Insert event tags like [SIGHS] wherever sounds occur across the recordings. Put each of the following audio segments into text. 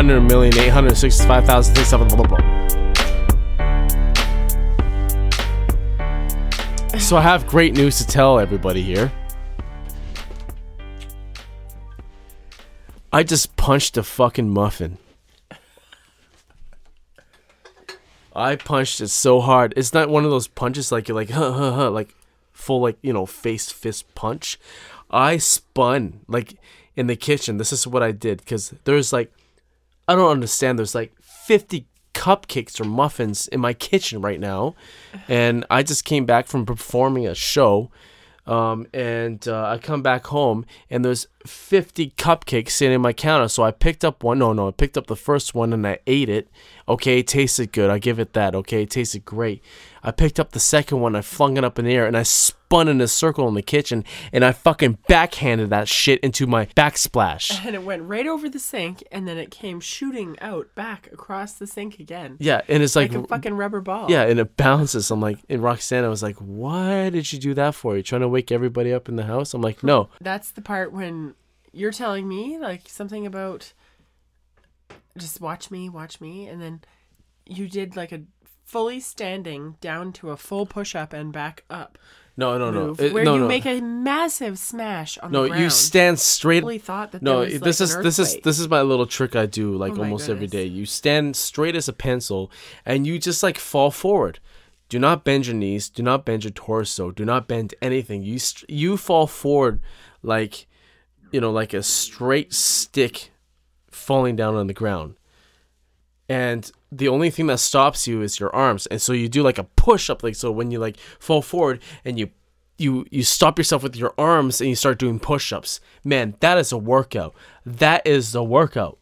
100 million, 865,000, blah, blah, blah. So I have great news to tell everybody here. I just punched a fucking muffin. I punched it so hard. It's not one of those punches like you're like huh huh huh like full like you know face fist punch. I spun like in the kitchen. This is what I did because there's like I don't understand. There's like 50 cupcakes or muffins in my kitchen right now, and I just came back from performing a show. Um, and uh, I come back home and there's 50 cupcakes sitting in my counter. So I picked up one. No, no, I picked up the first one and I ate it. Okay, it tasted good. I give it that. Okay, it tasted great. I picked up the second one. I flung it up in the air and I spun in a circle in the kitchen and I fucking backhanded that shit into my backsplash. [LAUGHS] And it went right over the sink, and then it came shooting out back across the sink again. Yeah, and it's like, Like a fucking rubber ball. yeah, and it bounces. I'm like, and Roxanne, was like, why did you do that for? You trying to wake everybody up in the house? I'm like, no. That's the part when you're telling me like something about just watch me, watch me, and then you did like a fully standing down to a full push up and back up No, no, no. move It- where no, you no. make a massive smash on no, the ground. you stand straight. Really thought that No, there was, this like, is this is this is my little trick I do like Oh almost every goodness. day. You stand straight as a pencil and you just like fall forward. Do not bend your knees. Do not bend your torso. Do not bend anything. You st- you fall forward like you know like a straight stick falling down on the ground. And the only thing that stops you is your arms. And so you do like a push up like so when you like fall forward and you you you stop yourself with your arms and you start doing push-ups. Man, that is a workout. That is the workout.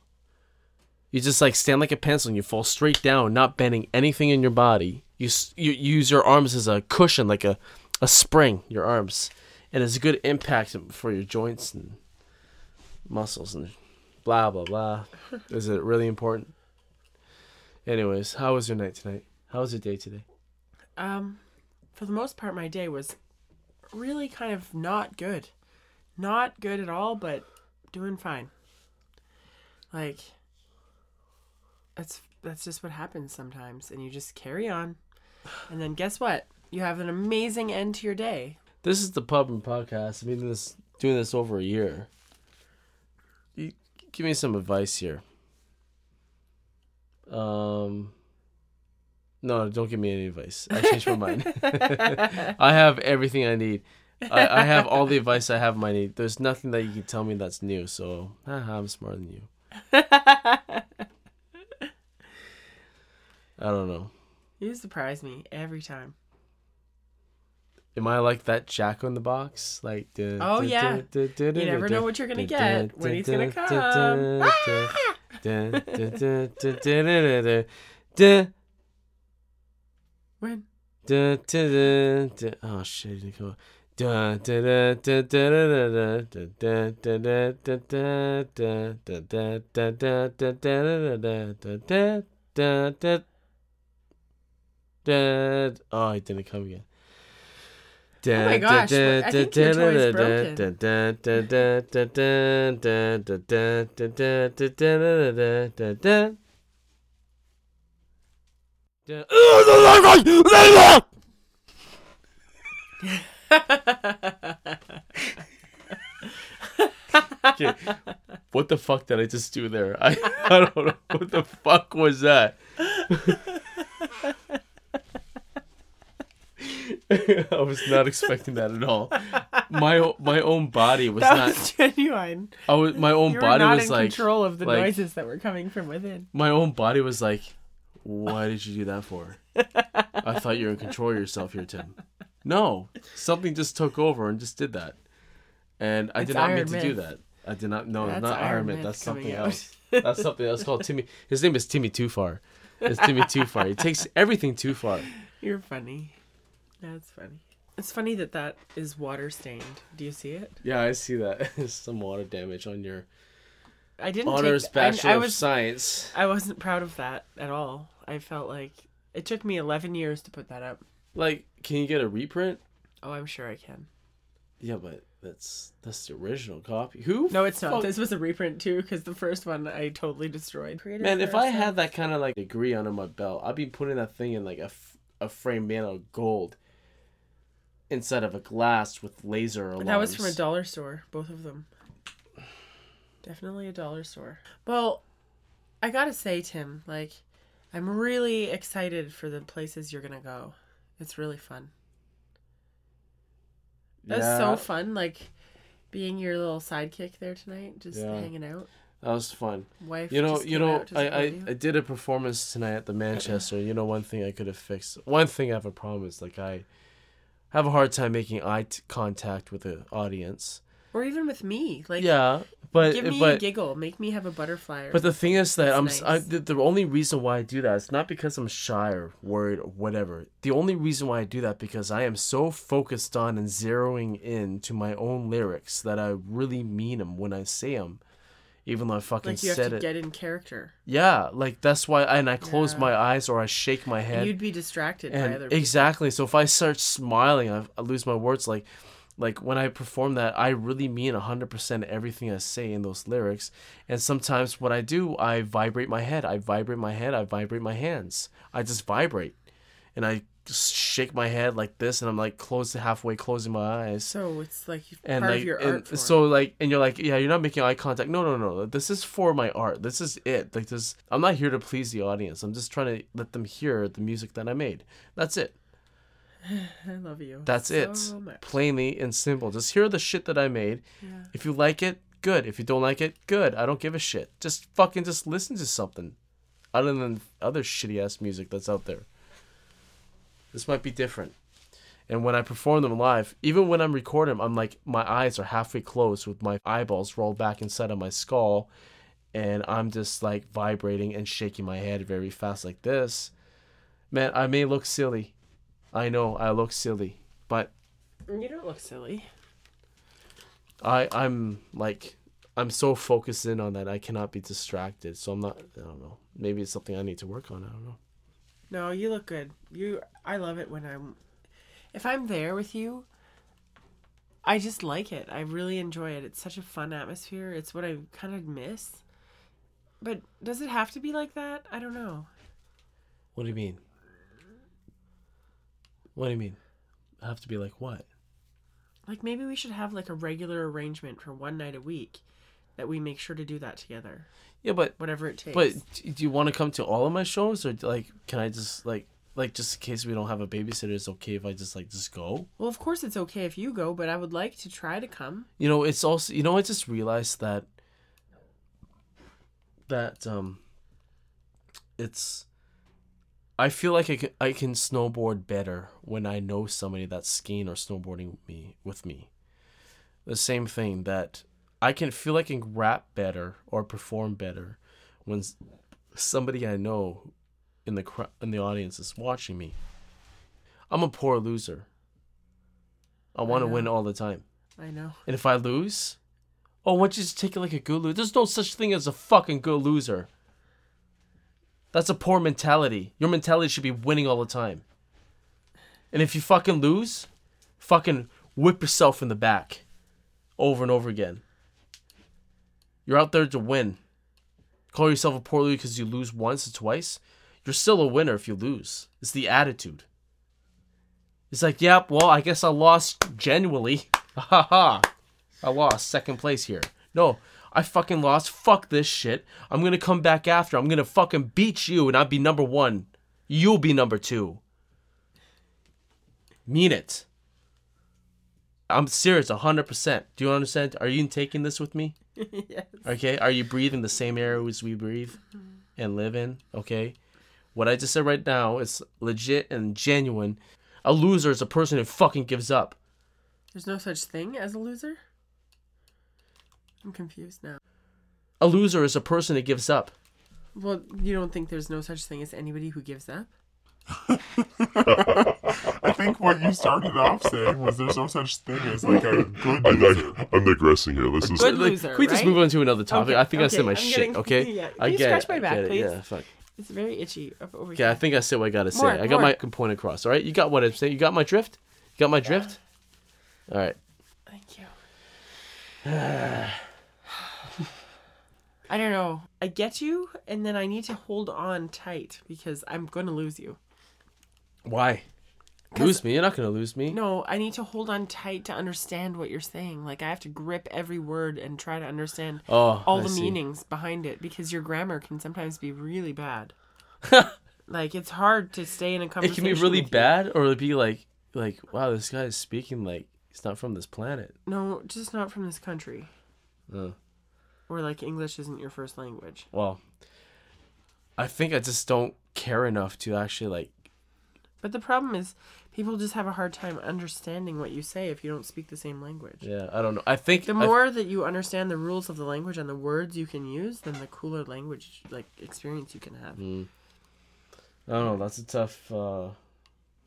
You just like stand like a pencil and you fall straight down, not bending anything in your body. You you use your arms as a cushion, like a a spring. Your arms, and it's a good impact for your joints and muscles and blah blah blah. [LAUGHS] is it really important? Anyways, how was your night tonight? How was your day today? Um, for the most part, my day was really kind of not good. Not good at all, but doing fine. Like, that's that's just what happens sometimes, and you just carry on. And then guess what? You have an amazing end to your day. This is the Pub and Podcast. I've been this doing this over a year. Give me some advice here. Um, no, don't give me any advice. I changed my mind. [LAUGHS] I have everything I need. I, I have all the advice I have my need. There's nothing that you can tell me that's new. So haha, I'm smarter than you. [LAUGHS] I don't know. You surprise me every time. Am I like that Jack on the Box? Like, duh, oh duh, yeah, duh, you never know what you're gonna get when he's gonna come. When? Oh shit! Come. Oh, he didn't come again. Oh my gosh, I think your toy is broken. Okay, what the fuck did I just do there? I, I don't know. What the fuck was that? [LAUGHS] I was not expecting that at all. My my own body was That not. was genuine. I was, my own You body was in like. control of the like- noises that were coming from within. My own body was like, "Why did you do that for?" I thought you were in control of yourself here, Tim. No, something just took over and just did that, and I It's did not mean to do that. I did not. No, That's not Iron Man. That's something else. That's something else called Timmy. His name is Timmy Too Far. It's Timmy Too Far. He takes everything too far. [LAUGHS] You're funny. That's funny. It's funny that that is water stained. Do you see it? Yeah, I see that. [LAUGHS] Some water damage on your I didn't honors take, I- bachelor I, of was science. I wasn't proud of that at all. I felt like it took me 11 years to put that up. Like, can you get a reprint? Oh, I'm sure I can. Yeah, but That's that's the original copy. Who? No, it's not. fuck- This was a reprint too, because the first one I totally destroyed. Man, if I had that kind of like degree under my belt, I'd be putting that thing in like a, f- a frame made out of gold instead of a glass with laser alarms. That was from a dollar store, both of them. Definitely a dollar store. Well, I gotta say, Tim, like, I'm really excited for the places you're gonna go. It's really fun. That's Yeah, so fun, like being your little sidekick there tonight, just Yeah. hanging out. That was fun. Wife, You know, you know, I, I. I did a performance tonight at the Manchester. You know, one thing I could have fixed. One thing I have a problem is like I have a hard time making eye t- contact with the audience. or even with me, like, yeah, but give me a giggle, make me have a butterfly. Or but the thing is that I'm s I nice. the, the only reason why I do that is not because I'm shy or worried or whatever. The only reason why I do that because I am so focused on and zeroing in to my own lyrics that I really mean them when I say them, even though I fucking like you have to it. get in character. Yeah, like that's why, and I close Yeah. my eyes or I shake my head. You'd be distracted by other people. exactly. So if I start smiling, I, I lose my words. Like, like when I perform that, I really mean hundred percent everything I say in those lyrics. And sometimes what I do, I vibrate my head. I vibrate my head. I vibrate my hands. I just vibrate, and I shake my head like this, and I'm like close to halfway closing my eyes. So it's like and part like of your and so like and you're like yeah you're not making eye contact. No no no this is for my art. This is it. Like this i'm not here to please the audience. I'm just trying to let them hear the music that i made. That's it. [SIGHS] I love you. that's it. so much. plainly and simple. Just hear the shit that i made. Yeah. if you like it good. If you don't like it good. I don't give a shit. Just fucking just listen to something other than other shitty ass music that's out there this might be different and when I perform them live, even when I'm recording them, I'm like, my eyes are halfway closed with my eyeballs rolled back inside of my skull. And I'm just like vibrating and shaking my head very fast, like this. Man, I may look silly. I know I look silly. But You don't look silly. I, I'm like, I'm so focused in on that, I cannot be distracted. So I'm not, I don't know. Maybe it's something I need to work on. I don't know. No, you look good. You I love it when I'm if I'm there with you, I just like it. I really enjoy it. It's such a fun atmosphere. It's what I kind of miss. But does it have to be like that? I don't know. What do you mean? What do you mean? Have to be like what? Like maybe we should have like a regular arrangement for one night a week that we make sure to do that together. Yeah, but Whatever it takes. But do you want to come to all of my shows, or like, can I just like, like just in case we don't have a babysitter, it's okay if I just like just go? well, of course it's okay if you go, but I would like to try to come. You know, it's also you know I just realized that that um, it's I feel like I can I can snowboard better when I know somebody that's skiing or snowboarding with me with me. The same thing that I can feel like I can rap better or perform better when somebody I know in the cr- in the audience is watching me. I'm a poor loser. I want to win all the time. I know. And if I lose, oh, why don't you just take it like a good loser? There's no such thing as a fucking good loser. That's a poor mentality. Your mentality should be winning all the time. And if you fucking lose, fucking whip yourself in the back over and over again. You're out there to win. Call yourself a poor loser because you lose once or twice. You're still a winner if you lose. It's the attitude. It's like, yep, well, I guess I lost genuinely. [LAUGHS] Ha ha. I lost second place here. No, I fucking lost. Fuck this shit. I'm gonna come back after. I'm gonna fucking beat you and I'll be number one. You'll be number two. Mean it. I'm serious, 100%. Do you understand? Are you taking this with me? [LAUGHS] yes. Okay. Are you breathing the same air as we breathe mm-hmm. and live in? Okay. What I just said right now is legit and genuine. A loser is a person who fucking gives up. There's no such thing as a loser? I'm confused now. A loser is a person that gives up. Well, you don't think there's no such thing as anybody who gives up? I think what you started off saying was there's no such thing as like a good I'm, loser. dig- I'm digressing here. This is Good Like, loser, can we just right? move on to another topic? Okay, I think I said my I'm shit. getting- Okay. [LAUGHS] yeah. Can I you get scratch it, my back, get it, please? Yeah. Fuck. It's very itchy up over Okay. here. I think I said what I gotta say. I got more. my point across. All right. You got what I'm saying. You got my drift. You got my drift. All right. Thank you. [SIGHS] I don't know. I get you, and then I need to hold on tight because I'm going to lose you. Why? Lose me? You're not gonna lose me. No, I need to hold on tight to understand what you're saying. Like I have to grip every word and try to understand Oh, all I the see. meanings behind it because your grammar can sometimes be really bad. [LAUGHS] like it's hard to stay in a conversation. It conversation. can be really with you. bad, or it'd be like, like, wow, this guy is speaking like he's not from this planet. No, just not from this country. Uh, Or like English isn't your first language. well, I think I just don't care enough to actually like. But the problem is people just have a hard time understanding what you say if you don't speak the same language. Yeah, I don't know. I think The I- more that you understand the rules of the language and the words you can use, then the cooler language like experience you can have. Mm. I don't know. That's a tough. uh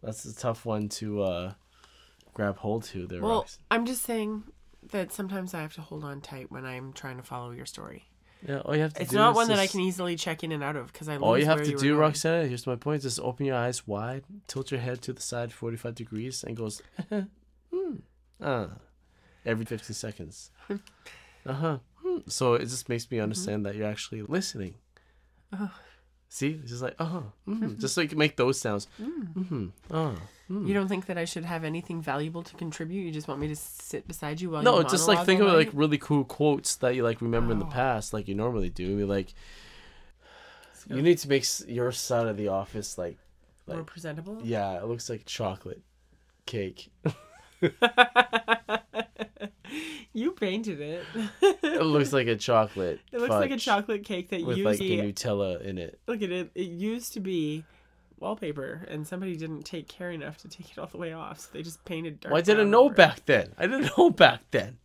That's a tough one to uh grab hold to. There, Well. I'm just saying that sometimes I have to hold on tight when I'm trying to follow your story. Yeah, all you have to It's do not is one that I just- can easily check in and out of because I. All lose you have where to were do, going. Roxana, here's my point: just open your eyes wide, tilt your head to the side, forty-five degrees, and goes, [LAUGHS] hmm, ah, every fifteen seconds. [LAUGHS] uh huh. So it just makes me Mm-hmm. understand that you're actually listening. See, it's just like, uh huh, mm just so you can make those sounds. Mm. Mm-hmm. Oh. You don't think that I should have anything valuable to contribute? You just want me to sit beside you while you No, just like think of like really cool quotes that you like remember in the Oh. past, like you normally do. Be like, you need to make your side of the office like more like- presentable. Yeah, it looks like chocolate cake. [LAUGHS] [LAUGHS] You painted it. It looks like a chocolate. [LAUGHS] It looks like a chocolate cake that with like the Nutella in it. look at it. It used to be wallpaper, and somebody didn't take care enough to take it all the way off, so they just painted. Dark Well, I didn't know over it. back then. I didn't know back then.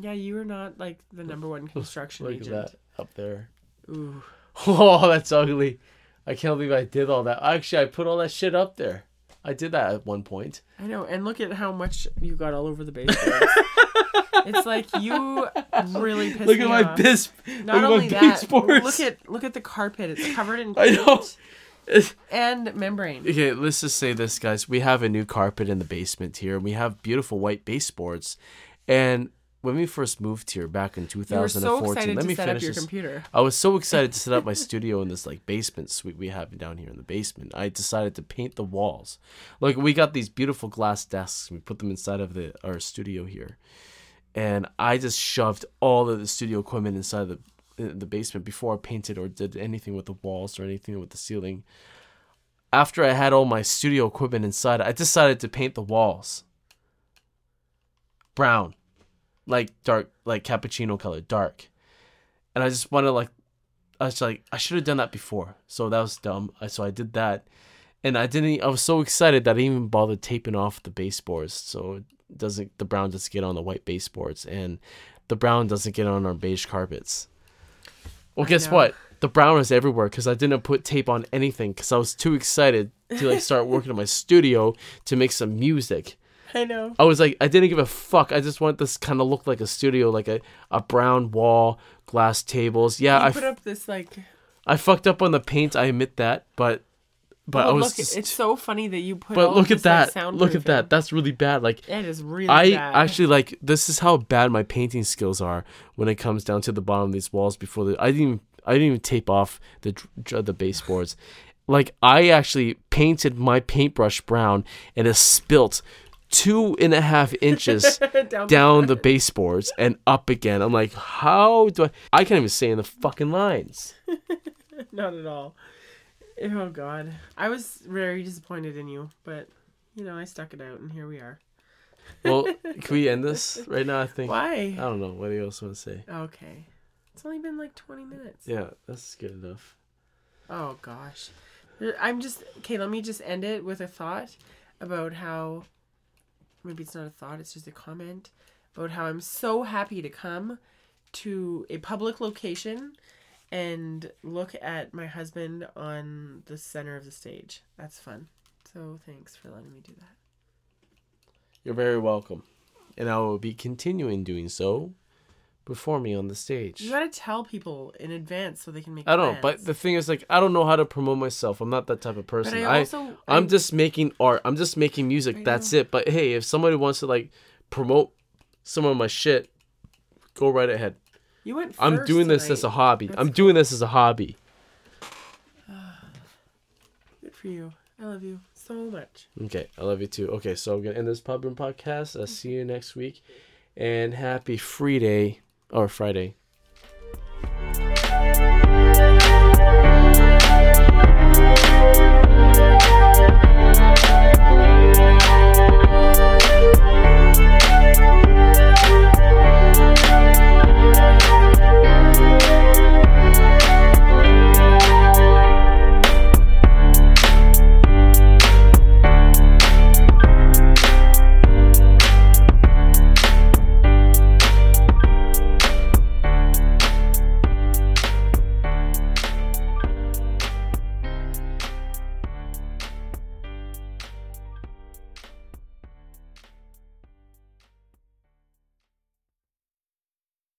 Yeah, you were not like the number one [LAUGHS] construction Look at agent. that up there. Ooh, [LAUGHS] Oh, that's ugly. I can't believe I did all that. Actually, I put all that shit up there. I did that at one point. I know. And look at how much you got all over the baseboards. [LAUGHS] it's like you really pissed Look me at my off. bis. Not look only at my that, baseboards. look at look at the carpet. It's covered in [LAUGHS] I know. paint and membrane. Okay, let's just say this, guys. We have a new carpet in the basement here. and We have beautiful white baseboards, and when we first moved here back in You were so 2014, excited let me finish your this. computer. I was so excited to set up my [LAUGHS] studio in this like basement suite we have down here in the basement. I decided to paint the walls. Like we got these beautiful glass desks. We put them inside of the our studio here, and I just shoved all of the studio equipment inside the in the basement before I painted or did anything with the walls or anything with the ceiling. After I had all my studio equipment inside, I decided to paint the walls brown, like dark, like cappuccino color, dark and I just wanted like I was like I should have done that before. So that was dumb. I so I did that. And I didn't I was so excited that I didn't even bother taping off the baseboards so it doesn't the brown doesn't get on the white baseboards and the brown doesn't get on our beige carpets. Well, I guess know. what? The brown is everywhere because I didn't put tape on anything because I was too excited to like start working in my studio to make some music. I know. I was like, I didn't give a fuck. I just want this kind of look like a studio, like a, a brown wall, glass tables. Yeah, you I, put up this like. I fucked up on the paint. I admit that, but but oh, I was. look! just- it's so funny that you put. but look at this, like, that! look at that! That's really bad. Like It is really I bad. actually like this is how bad my painting skills are when it comes down to the bottom of these walls. Before the I didn't even, I didn't even tape off the the baseboards. Like I actually painted my paintbrush brown and it spilt two and a half [LAUGHS] inches Down- down the baseboards and up again. I'm like, how do I? I can't even say in the fucking lines. [LAUGHS] Not at all. Oh God, I was very disappointed in you, but you know I stuck it out, and here we are. Well, [LAUGHS] can we end this right now? I think. Why? I don't know. What do you else want to say? Okay, it's only been like twenty minutes. Yeah, that's good enough. Oh gosh, I'm just okay. Let me just end it with a thought about how maybe it's not a thought; it's just a comment about how I'm so happy to come to a public location and look at my husband on the center of the stage. That's fun. So thanks for letting me do that. You're very welcome, and I will be continuing doing so, before me on the stage. You gotta tell people in advance so they can make. I don't know, but the thing is, like, I don't know how to promote myself. I'm not that type of person. But I, also, I am just making art. I'm just making music. I that's know. it. But hey, if somebody wants to like promote some of my shit, go right ahead. You went. i I'm doing tonight. this as a hobby. That's I'm cool. doing this as a hobby. [SIGHS] Good for you. I love you so much. Okay, I love you too. Okay, so I'm gonna end this pub and podcast. I'll see you next week, and happy free day or Friday.